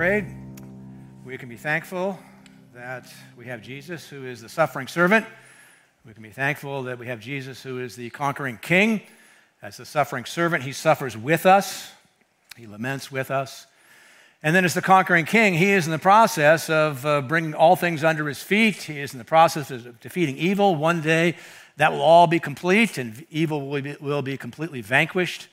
we can be thankful that we have Jesus, who is the suffering servant. We can be thankful that we have Jesus, who is the conquering king. As the suffering servant, he suffers with us, he laments with us. And then, as the conquering king, he is in the process of uh, bringing all things under his feet. He is in the process of defeating evil. One day, that will all be complete, and evil will be, will be completely vanquished.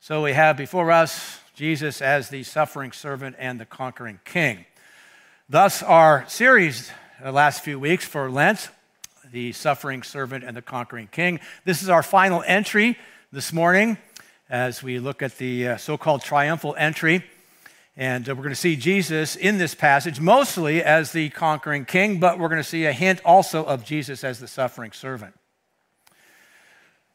So, we have before us Jesus as the suffering servant and the conquering king. Thus, our series the last few weeks for Lent, the suffering servant and the conquering king. This is our final entry this morning as we look at the uh, so called triumphal entry. And uh, we're going to see Jesus in this passage mostly as the conquering king, but we're going to see a hint also of Jesus as the suffering servant.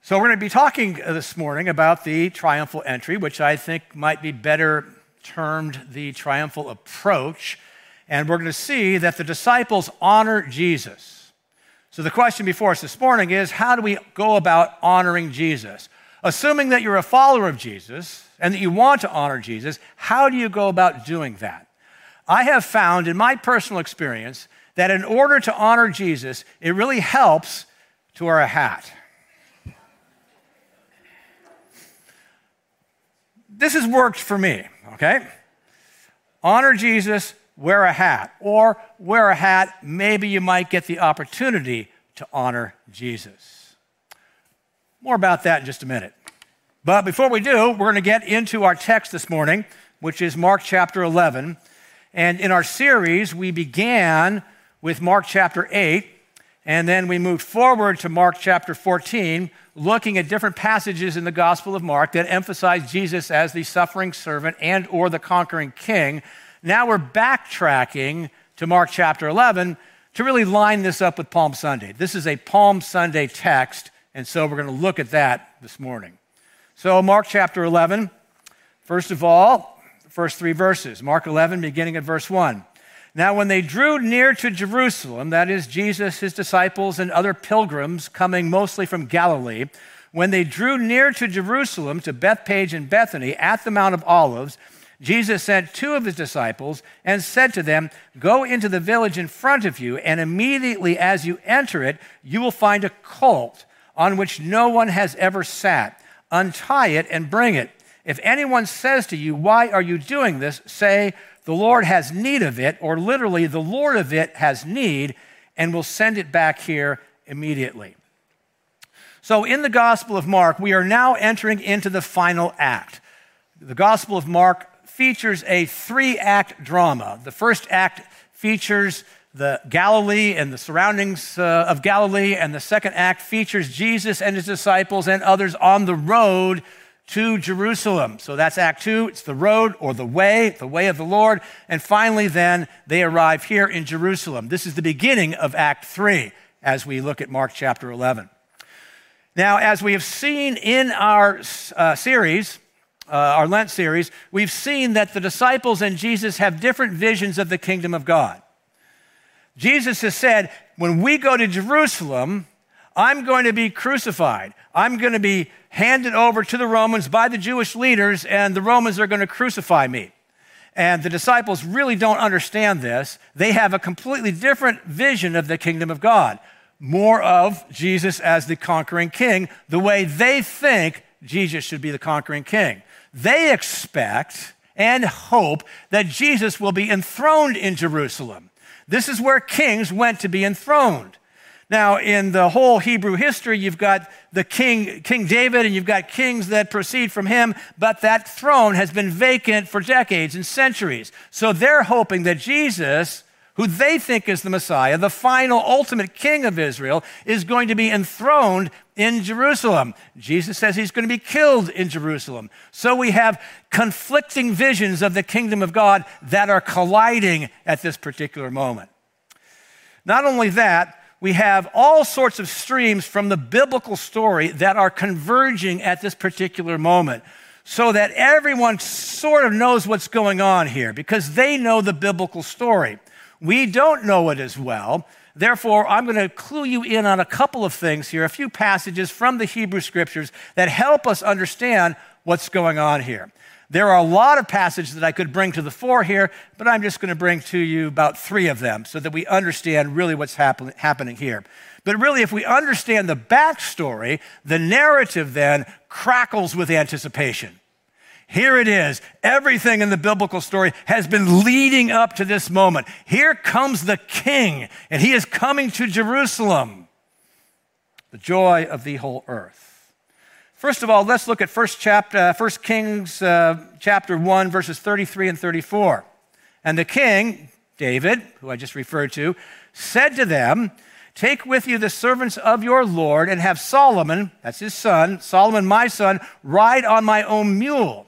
So, we're going to be talking uh, this morning about the triumphal entry, which I think might be better termed the triumphal approach. And we're going to see that the disciples honor Jesus. So, the question before us this morning is how do we go about honoring Jesus? Assuming that you're a follower of Jesus and that you want to honor Jesus, how do you go about doing that? I have found in my personal experience that in order to honor Jesus, it really helps to wear a hat. This has worked for me, okay? Honor Jesus, wear a hat. Or wear a hat, maybe you might get the opportunity to honor Jesus. More about that in just a minute. But before we do, we're going to get into our text this morning, which is Mark chapter 11. And in our series, we began with Mark chapter 8, and then we moved forward to Mark chapter 14, looking at different passages in the Gospel of Mark that emphasize Jesus as the suffering servant and or the conquering king. Now we're backtracking to Mark chapter 11 to really line this up with Palm Sunday. This is a Palm Sunday text and so we're going to look at that this morning. So, Mark chapter 11, first of all, the first three verses. Mark 11, beginning at verse 1. Now, when they drew near to Jerusalem, that is, Jesus, his disciples, and other pilgrims coming mostly from Galilee, when they drew near to Jerusalem, to Bethphage and Bethany at the Mount of Olives, Jesus sent two of his disciples and said to them, Go into the village in front of you, and immediately as you enter it, you will find a colt on which no one has ever sat. Untie it and bring it. If anyone says to you, Why are you doing this? say, The Lord has need of it, or literally, the Lord of it has need, and will send it back here immediately. So, in the Gospel of Mark, we are now entering into the final act. The Gospel of Mark features a three act drama. The first act features the Galilee and the surroundings uh, of Galilee, and the second act features Jesus and his disciples and others on the road to Jerusalem. So that's Act Two. It's the road or the way, the way of the Lord. And finally, then, they arrive here in Jerusalem. This is the beginning of Act Three as we look at Mark chapter 11. Now, as we have seen in our uh, series, uh, our Lent series, we've seen that the disciples and Jesus have different visions of the kingdom of God. Jesus has said, when we go to Jerusalem, I'm going to be crucified. I'm going to be handed over to the Romans by the Jewish leaders, and the Romans are going to crucify me. And the disciples really don't understand this. They have a completely different vision of the kingdom of God. More of Jesus as the conquering king, the way they think Jesus should be the conquering king. They expect and hope that Jesus will be enthroned in Jerusalem. This is where kings went to be enthroned. Now, in the whole Hebrew history, you've got the king, King David, and you've got kings that proceed from him, but that throne has been vacant for decades and centuries. So they're hoping that Jesus, who they think is the Messiah, the final ultimate king of Israel, is going to be enthroned in Jerusalem. Jesus says he's going to be killed in Jerusalem. So we have conflicting visions of the kingdom of God that are colliding at this particular moment. Not only that, we have all sorts of streams from the biblical story that are converging at this particular moment so that everyone sort of knows what's going on here because they know the biblical story. We don't know it as well. Therefore, I'm going to clue you in on a couple of things here, a few passages from the Hebrew scriptures that help us understand what's going on here. There are a lot of passages that I could bring to the fore here, but I'm just going to bring to you about three of them so that we understand really what's happen- happening here. But really, if we understand the backstory, the narrative then crackles with anticipation. Here it is. Everything in the biblical story has been leading up to this moment. Here comes the king, and he is coming to Jerusalem, the joy of the whole earth. First of all, let's look at 1 chapter, 1 Kings uh, chapter 1, verses 33 and 34. And the king, David, who I just referred to, said to them, Take with you the servants of your Lord and have Solomon, that's his son, Solomon my son, ride on my own mule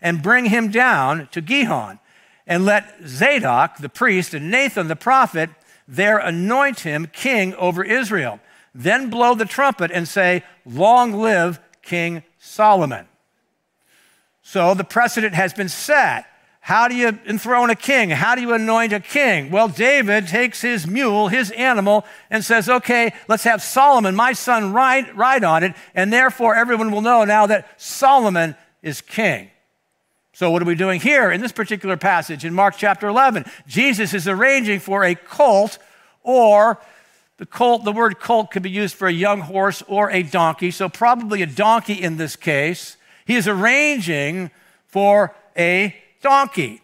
and bring him down to Gihon. And let Zadok the priest and Nathan the prophet there anoint him king over Israel. Then blow the trumpet and say, Long live King Solomon. So the precedent has been set. How do you enthrone a king? How do you anoint a king? Well, David takes his mule, his animal, and says, Okay, let's have Solomon, my son, ride, ride on it, and therefore everyone will know now that Solomon is king. So, what are we doing here in this particular passage in Mark chapter 11? Jesus is arranging for a colt, or the colt, the word colt could be used for a young horse or a donkey, so probably a donkey in this case. He is arranging for a donkey,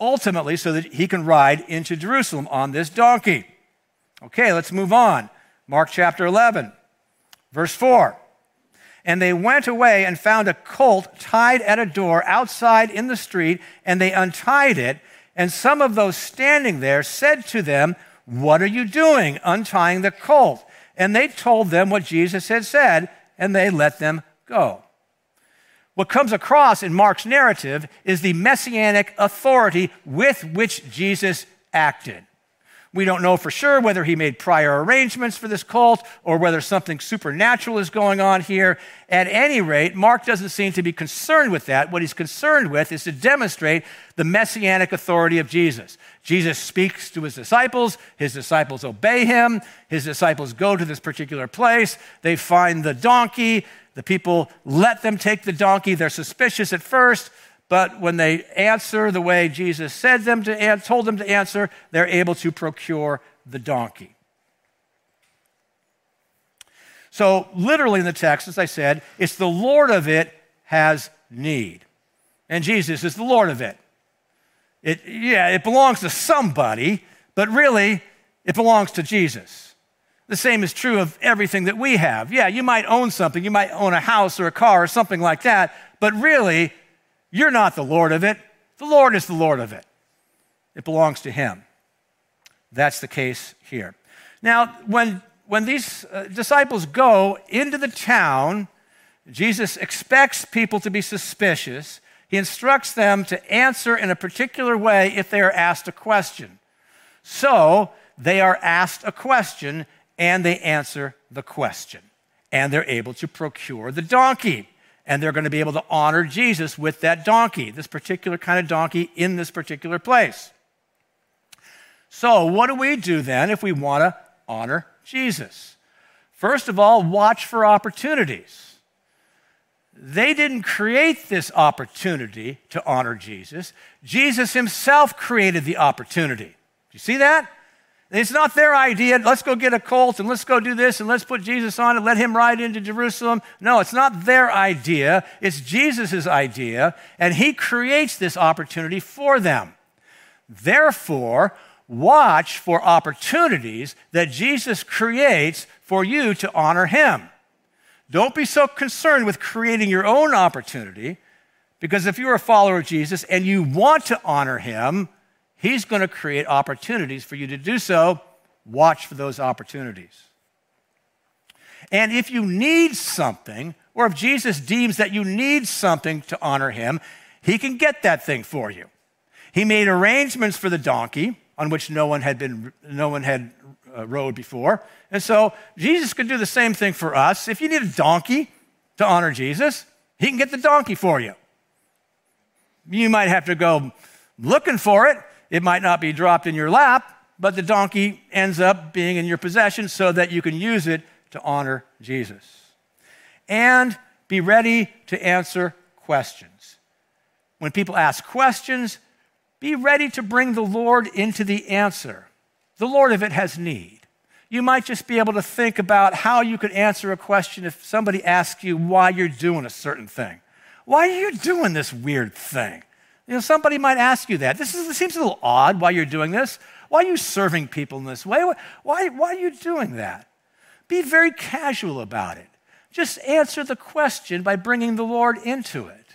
ultimately, so that he can ride into Jerusalem on this donkey. Okay, let's move on. Mark chapter 11, verse 4. And they went away and found a colt tied at a door outside in the street, and they untied it. And some of those standing there said to them, What are you doing, untying the colt? And they told them what Jesus had said, and they let them go. What comes across in Mark's narrative is the messianic authority with which Jesus acted. We don't know for sure whether he made prior arrangements for this cult or whether something supernatural is going on here. At any rate, Mark doesn't seem to be concerned with that. What he's concerned with is to demonstrate the messianic authority of Jesus. Jesus speaks to his disciples, his disciples obey him, his disciples go to this particular place, they find the donkey, the people let them take the donkey. They're suspicious at first. But when they answer the way Jesus said them to told them to answer, they're able to procure the donkey. So, literally in the text, as I said, it's the Lord of it has need. And Jesus is the Lord of it. it. Yeah, it belongs to somebody, but really, it belongs to Jesus. The same is true of everything that we have. Yeah, you might own something, you might own a house or a car or something like that, but really, you're not the Lord of it. The Lord is the Lord of it. It belongs to Him. That's the case here. Now, when, when these uh, disciples go into the town, Jesus expects people to be suspicious. He instructs them to answer in a particular way if they are asked a question. So they are asked a question and they answer the question. And they're able to procure the donkey and they're going to be able to honor Jesus with that donkey, this particular kind of donkey in this particular place. So, what do we do then if we want to honor Jesus? First of all, watch for opportunities. They didn't create this opportunity to honor Jesus. Jesus himself created the opportunity. Do you see that? It's not their idea. Let's go get a colt and let's go do this and let's put Jesus on it, let him ride into Jerusalem. No, it's not their idea. It's Jesus' idea, and he creates this opportunity for them. Therefore, watch for opportunities that Jesus creates for you to honor him. Don't be so concerned with creating your own opportunity, because if you're a follower of Jesus and you want to honor him, He's going to create opportunities for you to do so. Watch for those opportunities. And if you need something, or if Jesus deems that you need something to honor him, he can get that thing for you. He made arrangements for the donkey on which no one had been no one had uh, rode before. And so Jesus could do the same thing for us. If you need a donkey to honor Jesus, he can get the donkey for you. You might have to go looking for it, it might not be dropped in your lap, but the donkey ends up being in your possession so that you can use it to honor Jesus. And be ready to answer questions. when people ask questions, be ready to bring the Lord into the answer, the Lord if it has need. You might just be able to think about how you could answer a question if somebody asks you why you're doing a certain thing. Why are you doing this weird thing? You know, somebody might ask you that. This, is, this seems a little odd why you're doing this. Why are you serving people in this way? Why, why are you doing that? Be very casual about it. Just answer the question by bringing the Lord into it.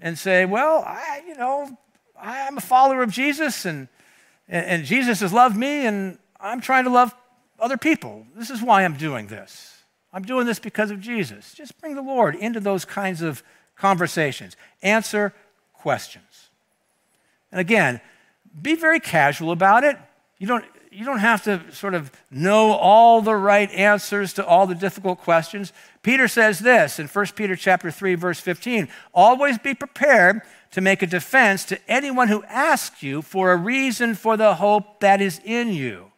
And say, well, I, you know, I'm a follower of Jesus and, and Jesus has loved me and I'm trying to love other people. This is why I'm doing this. I'm doing this because of Jesus. Just bring the Lord into those kinds of conversations. Answer questions. And again, be very casual about it. You don't, you don't have to sort of know all the right answers to all the difficult questions. Peter says this in 1 Peter chapter 3 verse 15, always be prepared to make a defense to anyone who asks you for a reason for the hope that is in you.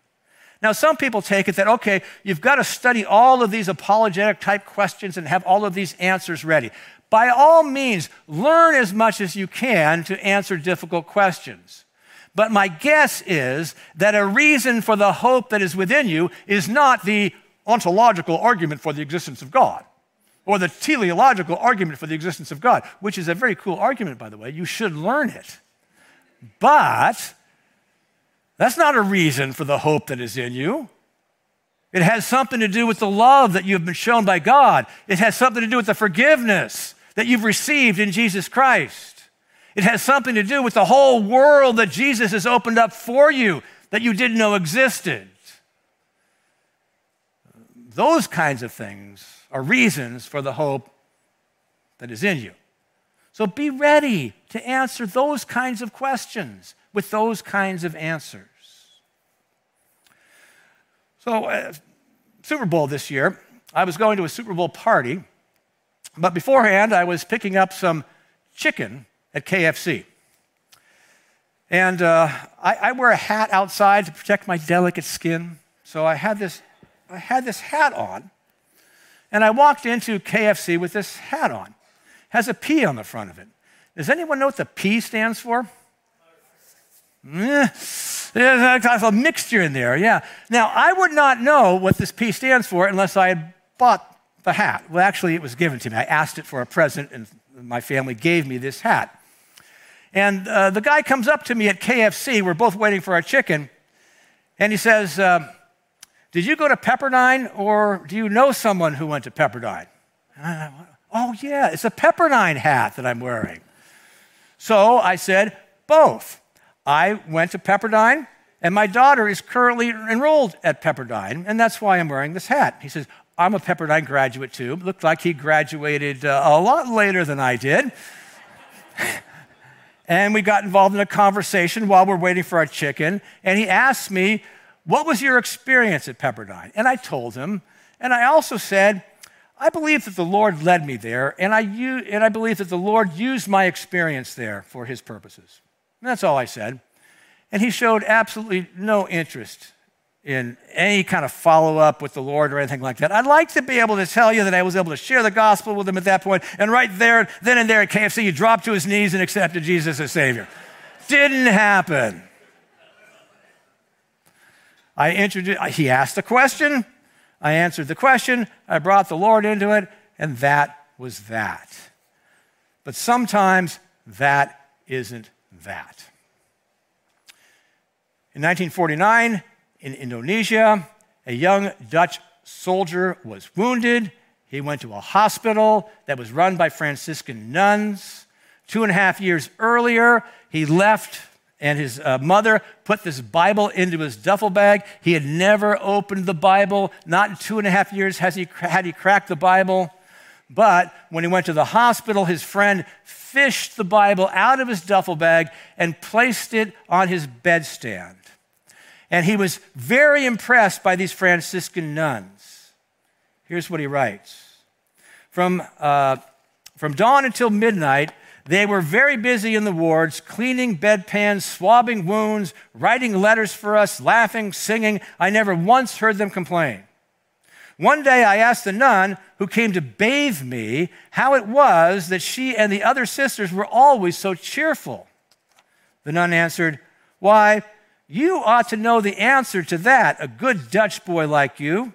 Now, some people take it that, okay, you've got to study all of these apologetic type questions and have all of these answers ready. By all means, learn as much as you can to answer difficult questions. But my guess is that a reason for the hope that is within you is not the ontological argument for the existence of God or the teleological argument for the existence of God, which is a very cool argument, by the way. You should learn it. But that's not a reason for the hope that is in you. It has something to do with the love that you have been shown by God. It has something to do with the forgiveness that you've received in Jesus Christ. It has something to do with the whole world that Jesus has opened up for you that you didn't know existed. Those kinds of things are reasons for the hope that is in you. So be ready to answer those kinds of questions with those kinds of answers. So, uh, Super Bowl this year, I was going to a Super Bowl party, but beforehand, I was picking up some chicken at KFC. And uh, I, I, wear a hat outside to protect my delicate skin. So I had, this, I had this hat on, and I walked into KFC with this hat on. It has a P on the front of it. Does anyone know what the P stands for? Eh, there's a mixture in there, yeah. Now, I would not know what this P stands for unless I had bought the hat. Well, actually, it was given to me. I asked it for a present, and my family gave me this hat. And uh, the guy comes up to me at KFC. We're both waiting for our chicken. And he says, uh, Did you go to Pepperdine, or do you know someone who went to Pepperdine? I, oh, yeah, it's a Pepperdine hat that I'm wearing. So I said, Both. I went to Pepperdine, and my daughter is currently enrolled at Pepperdine, and that's why I'm wearing this hat. He says, I'm a Pepperdine graduate too. Looked like he graduated uh, a lot later than I did. and we got involved in a conversation while we're waiting for our chicken, and he asked me, What was your experience at Pepperdine? And I told him, and I also said, I believe that the Lord led me there, and I, and I believe that the Lord used my experience there for his purposes. That's all I said. And he showed absolutely no interest in any kind of follow up with the Lord or anything like that. I'd like to be able to tell you that I was able to share the gospel with him at that point, and right there, then and there at KFC, he dropped to his knees and accepted Jesus as Savior. Didn't happen. I introduced, he asked a question, I answered the question, I brought the Lord into it, and that was that. But sometimes that isn't that. In 1949, in Indonesia, a young Dutch soldier was wounded. He went to a hospital that was run by Franciscan nuns. Two and a half years earlier, he left and his uh, mother put this Bible into his duffel bag. He had never opened the Bible. Not in two and a half years has he, had he cracked the Bible. But when he went to the hospital, his friend fished the Bible out of his duffel bag and placed it on his bedstand. And he was very impressed by these Franciscan nuns. Here's what he writes From, uh, from dawn until midnight, they were very busy in the wards, cleaning bedpans, swabbing wounds, writing letters for us, laughing, singing. I never once heard them complain. One day I asked the nun who came to bathe me how it was that she and the other sisters were always so cheerful. The nun answered, Why, you ought to know the answer to that, a good Dutch boy like you.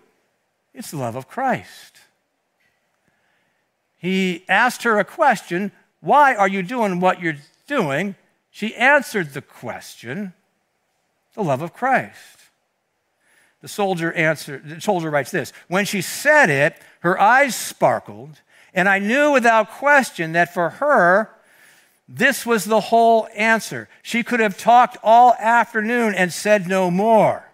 It's the love of Christ. He asked her a question Why are you doing what you're doing? She answered the question, The love of Christ. The soldier answered, the soldier writes this When she said it, her eyes sparkled, and I knew without question that for her, this was the whole answer. She could have talked all afternoon and said no more.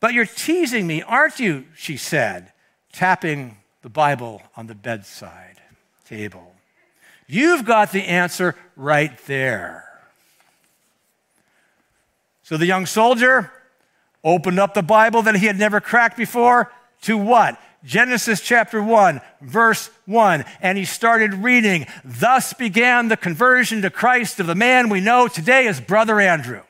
But you're teasing me, aren't you? She said, tapping the Bible on the bedside table. You've got the answer right there. So the young soldier opened up the Bible that he had never cracked before to what? Genesis chapter 1, verse 1. And he started reading. Thus began the conversion to Christ of the man we know today as Brother Andrew,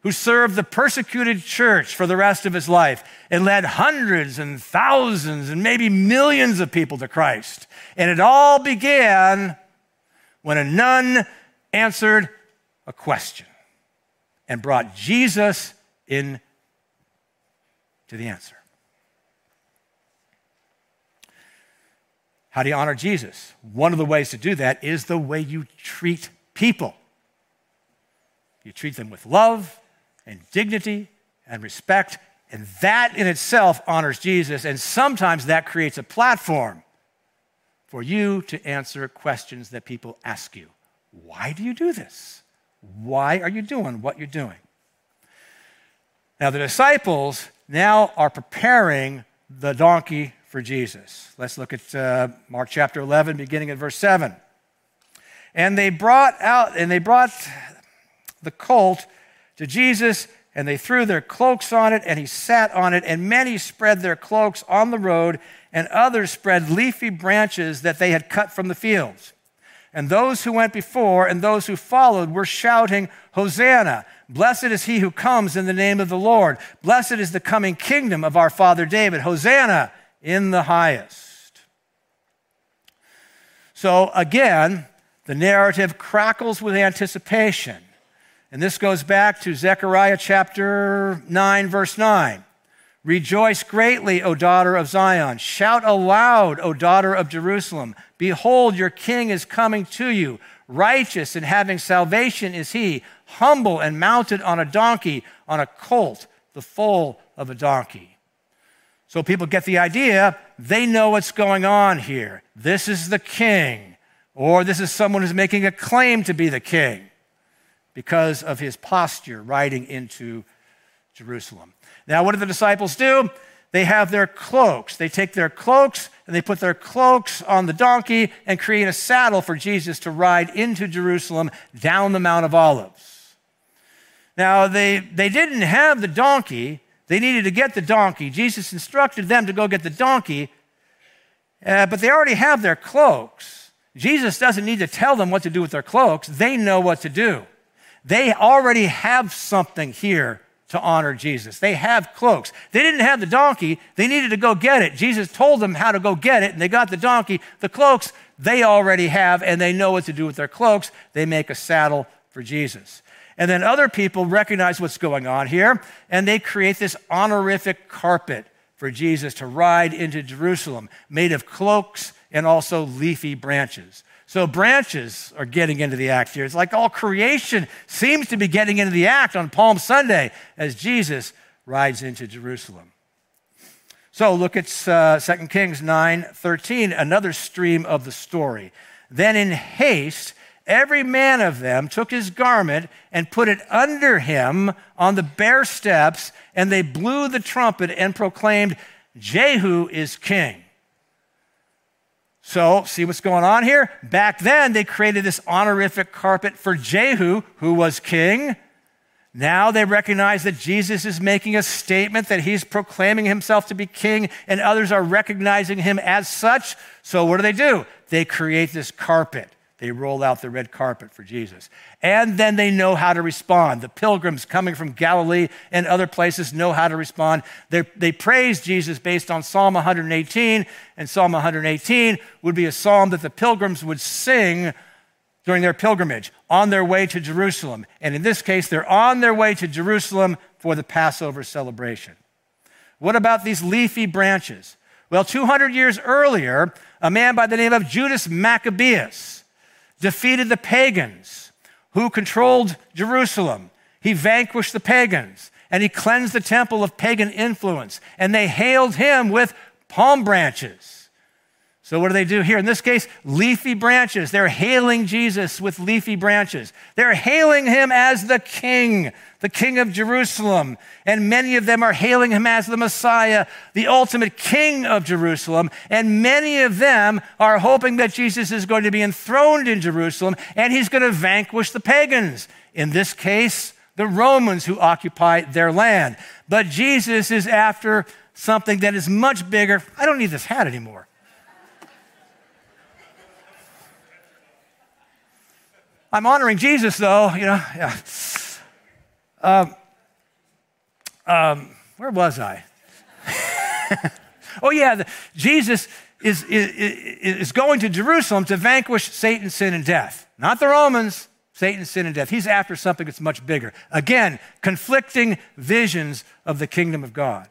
who served the persecuted church for the rest of his life and led hundreds and thousands and maybe millions of people to Christ. And it all began when a nun answered a question and brought Jesus in to the answer. How do you honor Jesus? One of the ways to do that is the way you treat people. You treat them with love and dignity and respect, and that in itself honors Jesus. And sometimes that creates a platform for you to answer questions that people ask you. Why do you do this? Why are you doing what you're doing? Now, the disciples now are preparing the donkey for Jesus. Let's look at uh, Mark chapter 11, beginning at verse 7. And they brought out, and they brought the colt to Jesus, and they threw their cloaks on it, and he sat on it, and many spread their cloaks on the road, and others spread leafy branches that they had cut from the fields. And those who went before and those who followed were shouting, Hosanna! Blessed is he who comes in the name of the Lord. Blessed is the coming kingdom of our father David. Hosanna in the highest. So again, the narrative crackles with anticipation. And this goes back to Zechariah chapter 9, verse 9. Rejoice greatly, O daughter of Zion. Shout aloud, O daughter of Jerusalem. Behold, your king is coming to you. Righteous and having salvation is he, humble and mounted on a donkey, on a colt, the foal of a donkey. So people get the idea, they know what's going on here. This is the king, or this is someone who's making a claim to be the king because of his posture riding into Jerusalem. Now, what do the disciples do? They have their cloaks. They take their cloaks and they put their cloaks on the donkey and create a saddle for Jesus to ride into Jerusalem down the Mount of Olives. Now, they, they didn't have the donkey, they needed to get the donkey. Jesus instructed them to go get the donkey, uh, but they already have their cloaks. Jesus doesn't need to tell them what to do with their cloaks, they know what to do. They already have something here to honor Jesus. They have cloaks. They didn't have the donkey, they needed to go get it. Jesus told them how to go get it, and they got the donkey. The cloaks they already have, and they know what to do with their cloaks. They make a saddle for Jesus. And then other people recognize what's going on here, and they create this honorific carpet for Jesus to ride into Jerusalem, made of cloaks and also leafy branches. So branches are getting into the act here. It's like all creation seems to be getting into the act on Palm Sunday as Jesus rides into Jerusalem. So look at uh, 2 Kings 9 13, another stream of the story. Then in haste, every man of them took his garment and put it under him on the bare steps, and they blew the trumpet and proclaimed, Jehu is king. So, see what's going on here? Back then, they created this honorific carpet for Jehu, who was king. Now they recognize that Jesus is making a statement that he's proclaiming himself to be king, and others are recognizing him as such. So, what do they do? They create this carpet they roll out the red carpet for Jesus. And then they know how to respond. The pilgrims coming from Galilee and other places know how to respond. They, they praise Jesus based on Psalm 118, and Psalm 118 would be a psalm that the pilgrims would sing during their pilgrimage on their way to Jerusalem. And in this case, they're on their way to Jerusalem for the Passover celebration. What about these leafy branches? Well, 200 years earlier, a man by the name of Judas Maccabeus defeated the pagans who controlled Jerusalem. He vanquished the pagans and he cleansed the temple of pagan influence, and they hailed him with palm branches. So, what do they do here? In this case, leafy branches. They're hailing Jesus with leafy branches. They're hailing him as the king, the king of Jerusalem. And many of them are hailing him as the Messiah, the ultimate king of Jerusalem. And many of them are hoping that Jesus is going to be enthroned in Jerusalem and he's going to vanquish the pagans. In this case, the Romans who occupy their land. But Jesus is after something that is much bigger. I don't need this hat anymore. I'm honoring Jesus, though, you know. Yeah. Um, um, where was I? oh, yeah, the, Jesus is, is, is going to Jerusalem to vanquish Satan, sin, and death. Not the Romans, Satan, sin, and death. He's after something that's much bigger. Again, conflicting visions of the kingdom of God.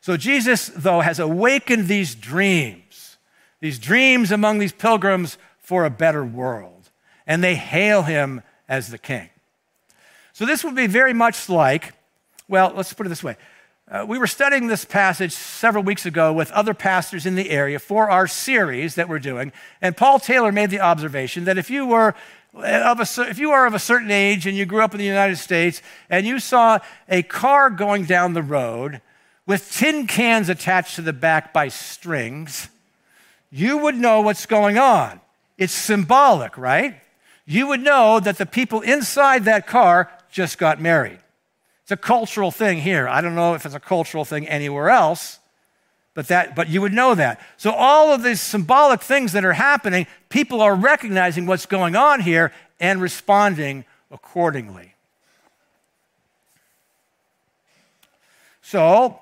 So Jesus, though, has awakened these dreams, these dreams among these pilgrims for a better world. And they hail him as the king. So this would be very much like, well, let's put it this way. Uh, we were studying this passage several weeks ago with other pastors in the area for our series that we're doing. And Paul Taylor made the observation that if you were of a, if you are of a certain age and you grew up in the United States and you saw a car going down the road with tin cans attached to the back by strings, you would know what's going on. It's symbolic, right? You would know that the people inside that car just got married. It's a cultural thing here. I don't know if it's a cultural thing anywhere else, but that but you would know that. So all of these symbolic things that are happening, people are recognizing what's going on here and responding accordingly. So,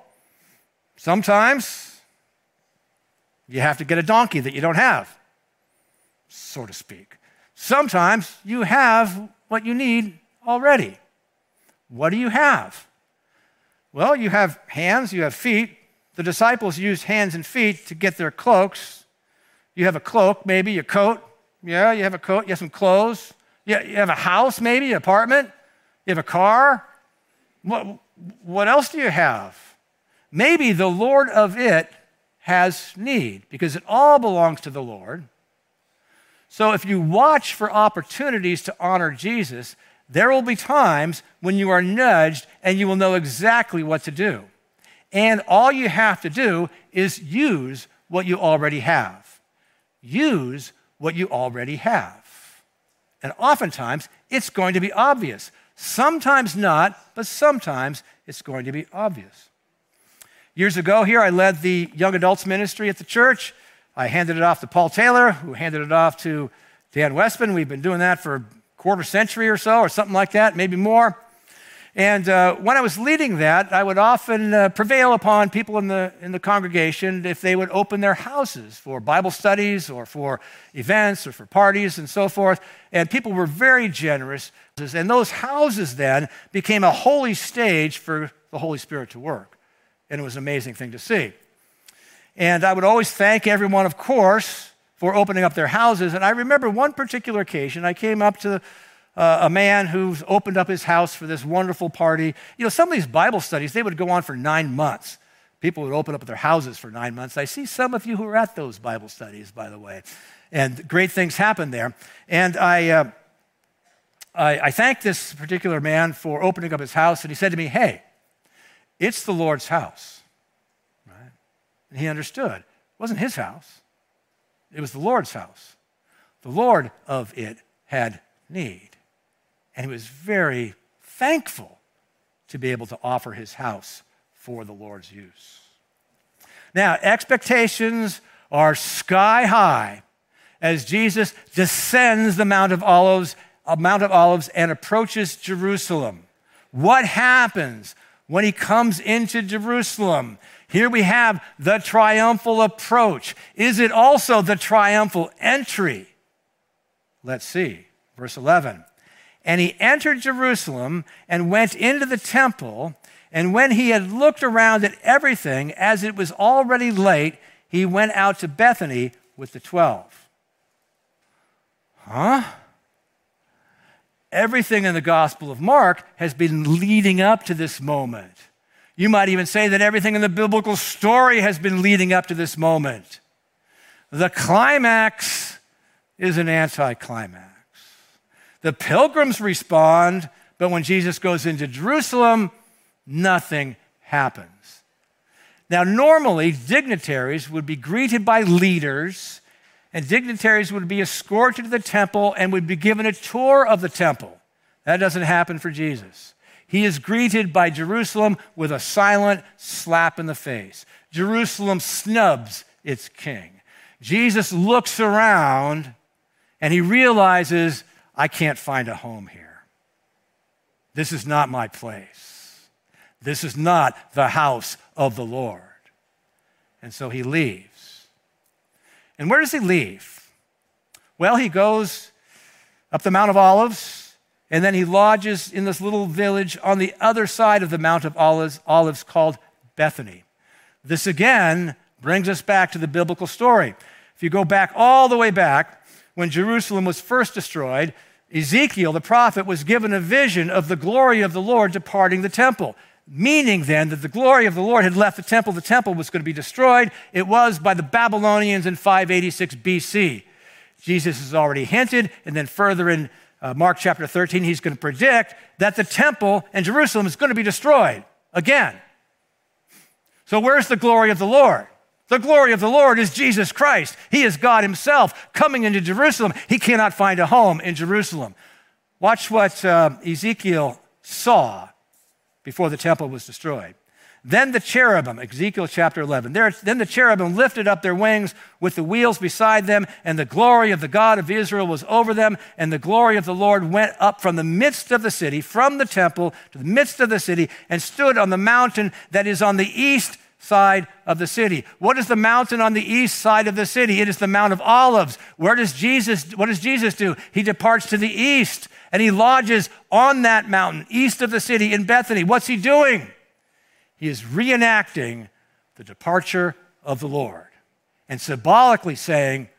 sometimes you have to get a donkey that you don't have so to speak. Sometimes you have what you need already. What do you have? Well, you have hands, you have feet. The disciples used hands and feet to get their cloaks. You have a cloak, maybe, a coat. Yeah, you have a coat, you have some clothes. Yeah, you have a house, maybe, an apartment. You have a car. What, what else do you have? Maybe the Lord of it has need because it all belongs to the Lord. So if you watch for opportunities to honor Jesus, there will be times when you are nudged and you will know exactly what to do. And all you have to do is use what you already have. Use what you already have. And oftentimes, it's going to be obvious. Sometimes not, but sometimes it's going to be obvious. Years ago, here, I led the young adults ministry at the church. I handed it off to Paul Taylor, who handed it off to Dan Westman. We've been doing that for a quarter century or so, or something like that, maybe more. And uh, when I was leading that, I would often uh, prevail upon people in the, in the congregation if they would open their houses for Bible studies or for events or for parties and so forth. And people were very generous. And those houses then became a holy stage for the Holy Spirit to work. And it was an amazing thing to see. And I would always thank everyone, of course, for opening up their houses. And I remember one particular occasion, I came up to uh, a man who's opened up his house for this wonderful party. You know, some of these Bible studies, they would go on for nine months. People would open up their houses for nine months. I see some of you who are at those Bible studies, by the way. And great things happen there. And I, uh, I, I thanked this particular man for opening up his house, and he said to me, Hey, it's the Lord's house. And he understood. It wasn't his house, it was the Lord's house. The Lord of it had need. And he was very thankful to be able to offer his house for the Lord's use. Now, expectations are sky high as Jesus descends the Mount of Olives, uh, Mount of Olives and approaches Jerusalem. What happens when he comes into Jerusalem? Here we have the triumphal approach. Is it also the triumphal entry? Let's see. Verse 11. And he entered Jerusalem and went into the temple. And when he had looked around at everything, as it was already late, he went out to Bethany with the twelve. Huh? Everything in the Gospel of Mark has been leading up to this moment. You might even say that everything in the biblical story has been leading up to this moment. The climax is an anticlimax. The pilgrims respond, but when Jesus goes into Jerusalem, nothing happens. Now, normally, dignitaries would be greeted by leaders, and dignitaries would be escorted to the temple and would be given a tour of the temple. That doesn't happen for Jesus. He is greeted by Jerusalem with a silent slap in the face. Jerusalem snubs its king. Jesus looks around and he realizes, I can't find a home here. This is not my place. This is not the house of the Lord. And so he leaves. And where does he leave? Well, he goes up the Mount of Olives, and then he lodges in this little village on the other side of the Mount of Olives, Olives called Bethany. This again brings us back to the biblical story. If you go back all the way back, when Jerusalem was first destroyed, Ezekiel, the prophet, was given a vision of the glory of the Lord departing the temple. Meaning then that the glory of the Lord had left the temple, the temple was going to be destroyed. It was by the Babylonians in 586 BC. Jesus has already hinted, and then further in uh, Mark chapter 13, he's going to predict that the temple in Jerusalem is going to be destroyed again. So, where's the glory of the Lord? The glory of the Lord is Jesus Christ. He is God Himself coming into Jerusalem. He cannot find a home in Jerusalem. Watch what uh, Ezekiel saw before the temple was destroyed. Then the cherubim, Ezekiel chapter 11, there, then the cherubim lifted up their wings with the wheels beside them, and the glory of the God of Israel was over them, and the glory of the Lord went up from the midst of the city, from the temple to the midst of the city, and stood on the mountain that is on the east side of the city. What is the mountain on the east side of the city? It is the Mount of Olives. Where does Jesus, what does Jesus do? He departs to the east and he lodges on that mountain east of the city in Bethany. What's he doing? He is reenacting the departure of the Lord and symbolically saying,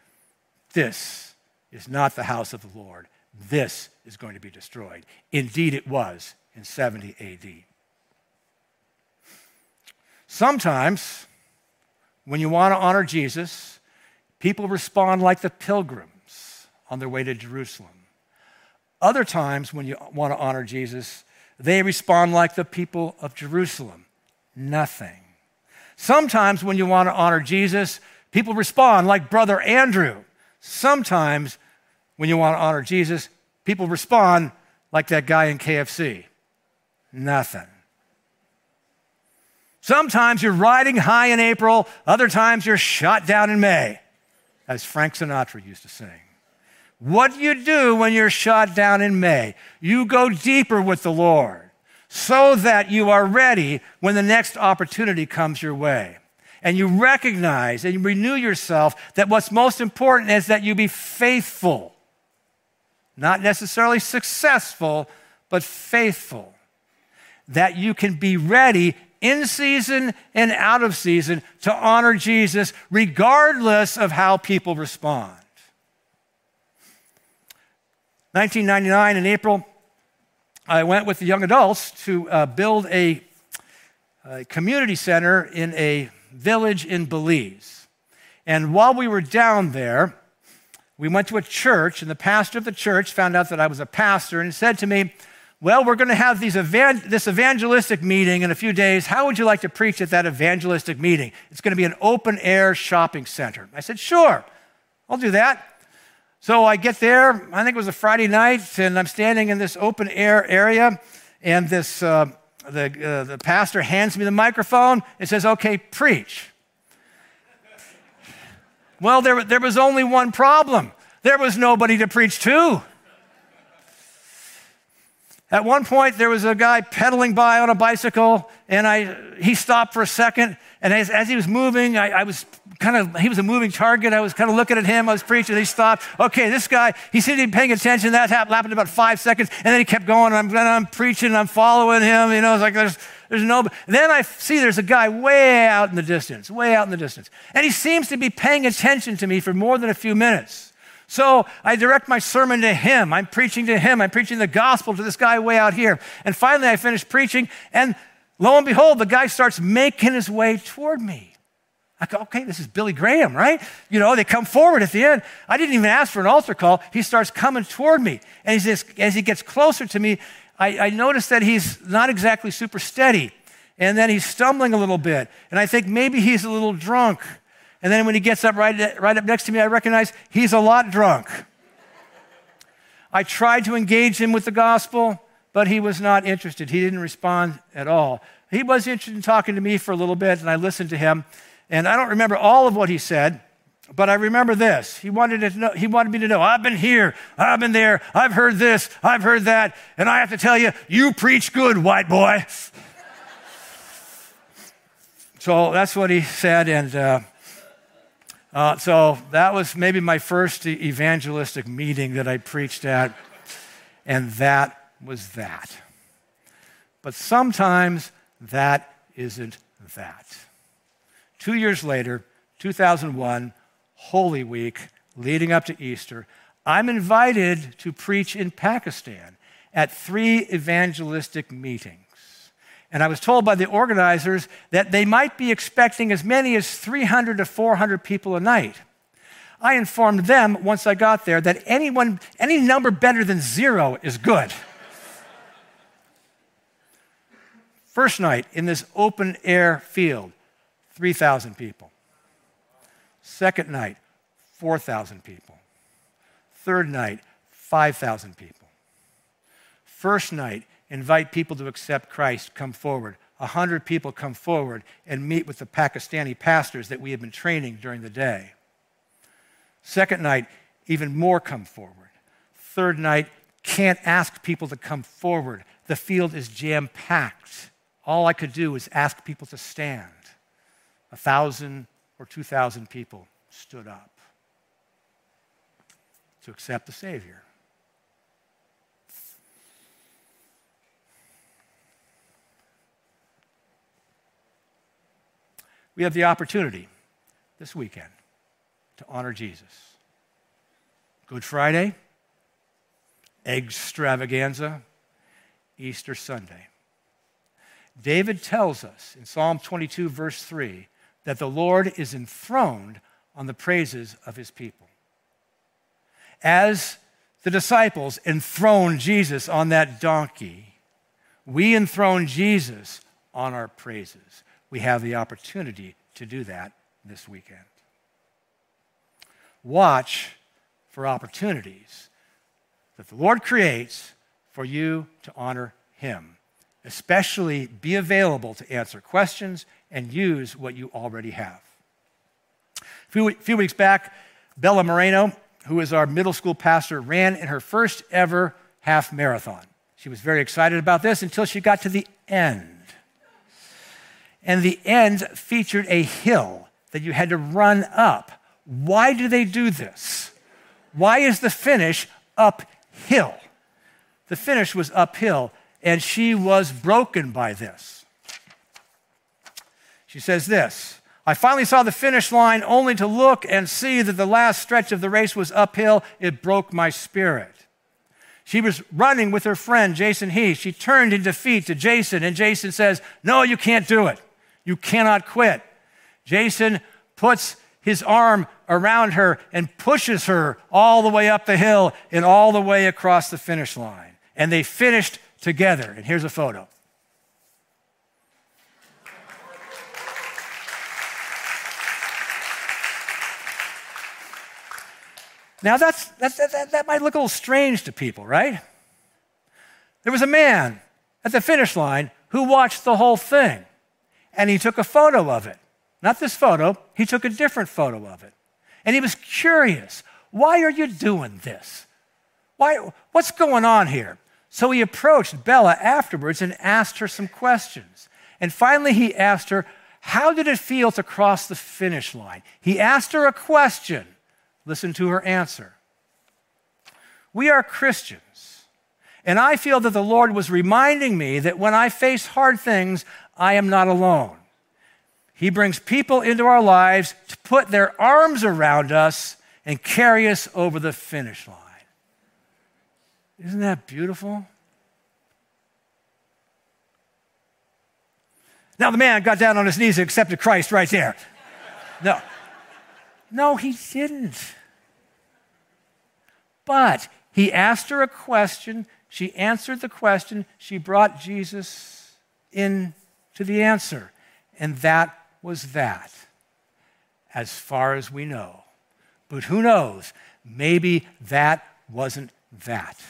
This is not the house of the Lord. This is going to be destroyed. Indeed, it was in 70 AD. Sometimes, when you want to honor Jesus, people respond like the pilgrims on their way to Jerusalem. Other times, when you want to honor Jesus, they respond like the people of Jerusalem nothing. Sometimes, when you want to honor Jesus, people respond like Brother Andrew. Sometimes, when you want to honor Jesus, people respond like that guy in KFC nothing. Sometimes you're riding high in April, other times you're shot down in May, as Frank Sinatra used to sing. What do you do when you're shot down in May? You go deeper with the Lord so that you are ready when the next opportunity comes your way. And you recognize and you renew yourself that what's most important is that you be faithful. Not necessarily successful, but faithful. That you can be ready in season and out of season to honor Jesus, regardless of how people respond. 1999, in April, I went with the young adults to uh, build a, a community center in a village in Belize. And while we were down there, we went to a church, and the pastor of the church found out that I was a pastor and said to me, well, we're going to have evan- this evangelistic meeting in a few days. How would you like to preach at that evangelistic meeting? It's going to be an open air shopping center. I said, Sure, I'll do that. So I get there, I think it was a Friday night, and I'm standing in this open air area, and this, uh, the, uh, the pastor hands me the microphone and says, Okay, preach. well, there, there was only one problem. There was nobody to preach to. At one point, there was a guy pedaling by on a bicycle, and I, he stopped for a second. And as, as he was moving, I, I, was kind of, he was a moving target. I was kind of looking at him. I was preaching. He stopped. Okay, this guy, he seemed to be paying attention. That happened about five seconds. And then he kept going. And I'm, I'm preaching. I'm following him. You know, it's like there's, there's no. Then I see there's a guy way out in the distance, way out in the distance. And he seems to be paying attention to me for more than a few minutes. So I direct my sermon to him. I'm preaching to him. I'm preaching the gospel to this guy way out here. And finally, I finish preaching, and lo and behold, the guy starts making his way toward me. I go, okay, this is Billy Graham, right? You know, they come forward at the end. I didn't even ask for an altar call. He starts coming toward me. And just, as he gets closer to me, I, I notice that he's not exactly super steady. And then he's stumbling a little bit. And I think maybe he's a little drunk. And then when he gets up right, right up next to me, I recognize he's a lot drunk. I tried to engage him with the gospel, but he was not interested. He didn't respond at all. He was interested in talking to me for a little bit, and I listened to him. And I don't remember all of what he said, but I remember this. He wanted, to know, he wanted me to know I've been here, I've been there, I've heard this, I've heard that, and I have to tell you, you preach good, white boy. so that's what he said, and uh, uh, so that was maybe my first evangelistic meeting that I preached at, and that was that. But sometimes that isn't that. Two years later, 2001, Holy Week, leading up to Easter, I'm invited to preach in Pakistan at three evangelistic meetings. And I was told by the organizers that they might be expecting as many as 300 to 400 people a night. I informed them once I got there that anyone, any number better than zero is good. First night in this open air field, 3,000 people. Second night, 4,000 people. Third night, 5,000 people. First night, invite people to accept Christ, come forward. A hundred people come forward and meet with the Pakistani pastors that we have been training during the day. Second night, even more come forward. Third night, can't ask people to come forward. The field is jam packed. All I could do was ask people to stand. A thousand or two thousand people stood up to accept the Savior. We have the opportunity this weekend to honor Jesus. Good Friday, egg extravaganza, Easter Sunday. David tells us in Psalm 22, verse 3, that the Lord is enthroned on the praises of his people. As the disciples enthroned Jesus on that donkey, we enthrone Jesus on our praises we have the opportunity to do that this weekend. Watch for opportunities that the Lord creates for you to honor Him. Especially be available to answer questions and use what you already have. A few, weeks back, Bella Moreno, who is our middle school pastor, ran in her first ever half marathon. She was very excited about this until she got to the end and the end featured a hill that you had to run up. Why do they do this? Why is the finish uphill? The finish was uphill, and she was broken by this. She says this I finally saw the finish line only to look and see that the last stretch of the race was uphill. It broke my spirit. She was running with her friend, Jason Heath. She turned in defeat to Jason, and Jason says, No, you can't do it. You cannot quit. Jason puts his arm around her and pushes her all the way up the hill and all the way across the finish line. And they finished together. And here's a photo. Now, that's, that's, that, that might look a little strange to people, right? There was a man at the finish line who watched the whole thing and he took a photo of it. Not this photo, he took a different photo of it. And he was curious Why are you doing this? Why, what's going on here? So he approached Bella afterwards and asked her some questions. And finally, he asked her, How did it feel to cross the finish line? He asked her a question. Listen to her answer. We are Christians, and I feel that the Lord was reminding me that when I face hard things, I am not alone. He brings people into our lives to put their arms around us and carry us over the finish line. Isn't that beautiful? Now, the man got down on his knees and accepted Christ right there. No. No, he didn't. But he asked her a question. She answered the question. She brought Jesus into the answer. And that was that, as far as we know. But who knows? Maybe that wasn't that.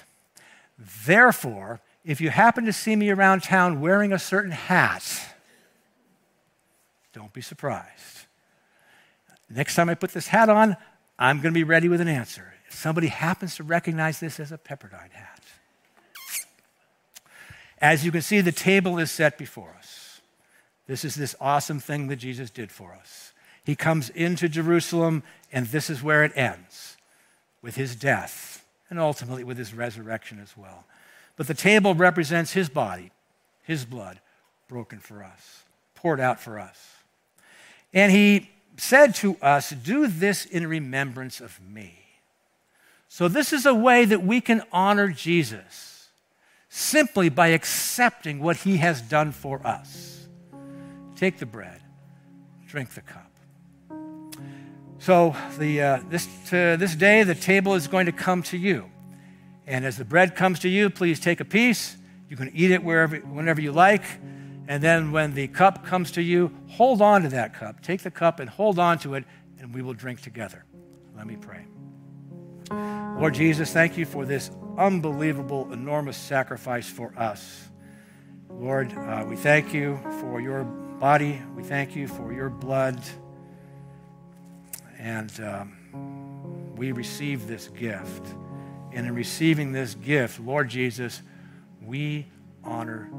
Therefore, if you happen to see me around town wearing a certain hat, don't be surprised. Next time I put this hat on, I'm going to be ready with an answer. If somebody happens to recognize this as a Pepperdine hat. As you can see, the table is set before us. This is this awesome thing that Jesus did for us. He comes into Jerusalem, and this is where it ends with his death and ultimately with his resurrection as well. But the table represents his body, his blood, broken for us, poured out for us. And he said to us, Do this in remembrance of me. So, this is a way that we can honor Jesus simply by accepting what he has done for us. Take the bread, drink the cup. So, the, uh, this, uh, this day, the table is going to come to you. And as the bread comes to you, please take a piece. You can eat it wherever, whenever you like. And then when the cup comes to you, hold on to that cup. Take the cup and hold on to it, and we will drink together. Let me pray. Lord Jesus, thank you for this unbelievable, enormous sacrifice for us. Lord, uh, we thank you for your body. We thank you for your blood. And um, we receive this gift. And in receiving this gift, Lord Jesus, we honor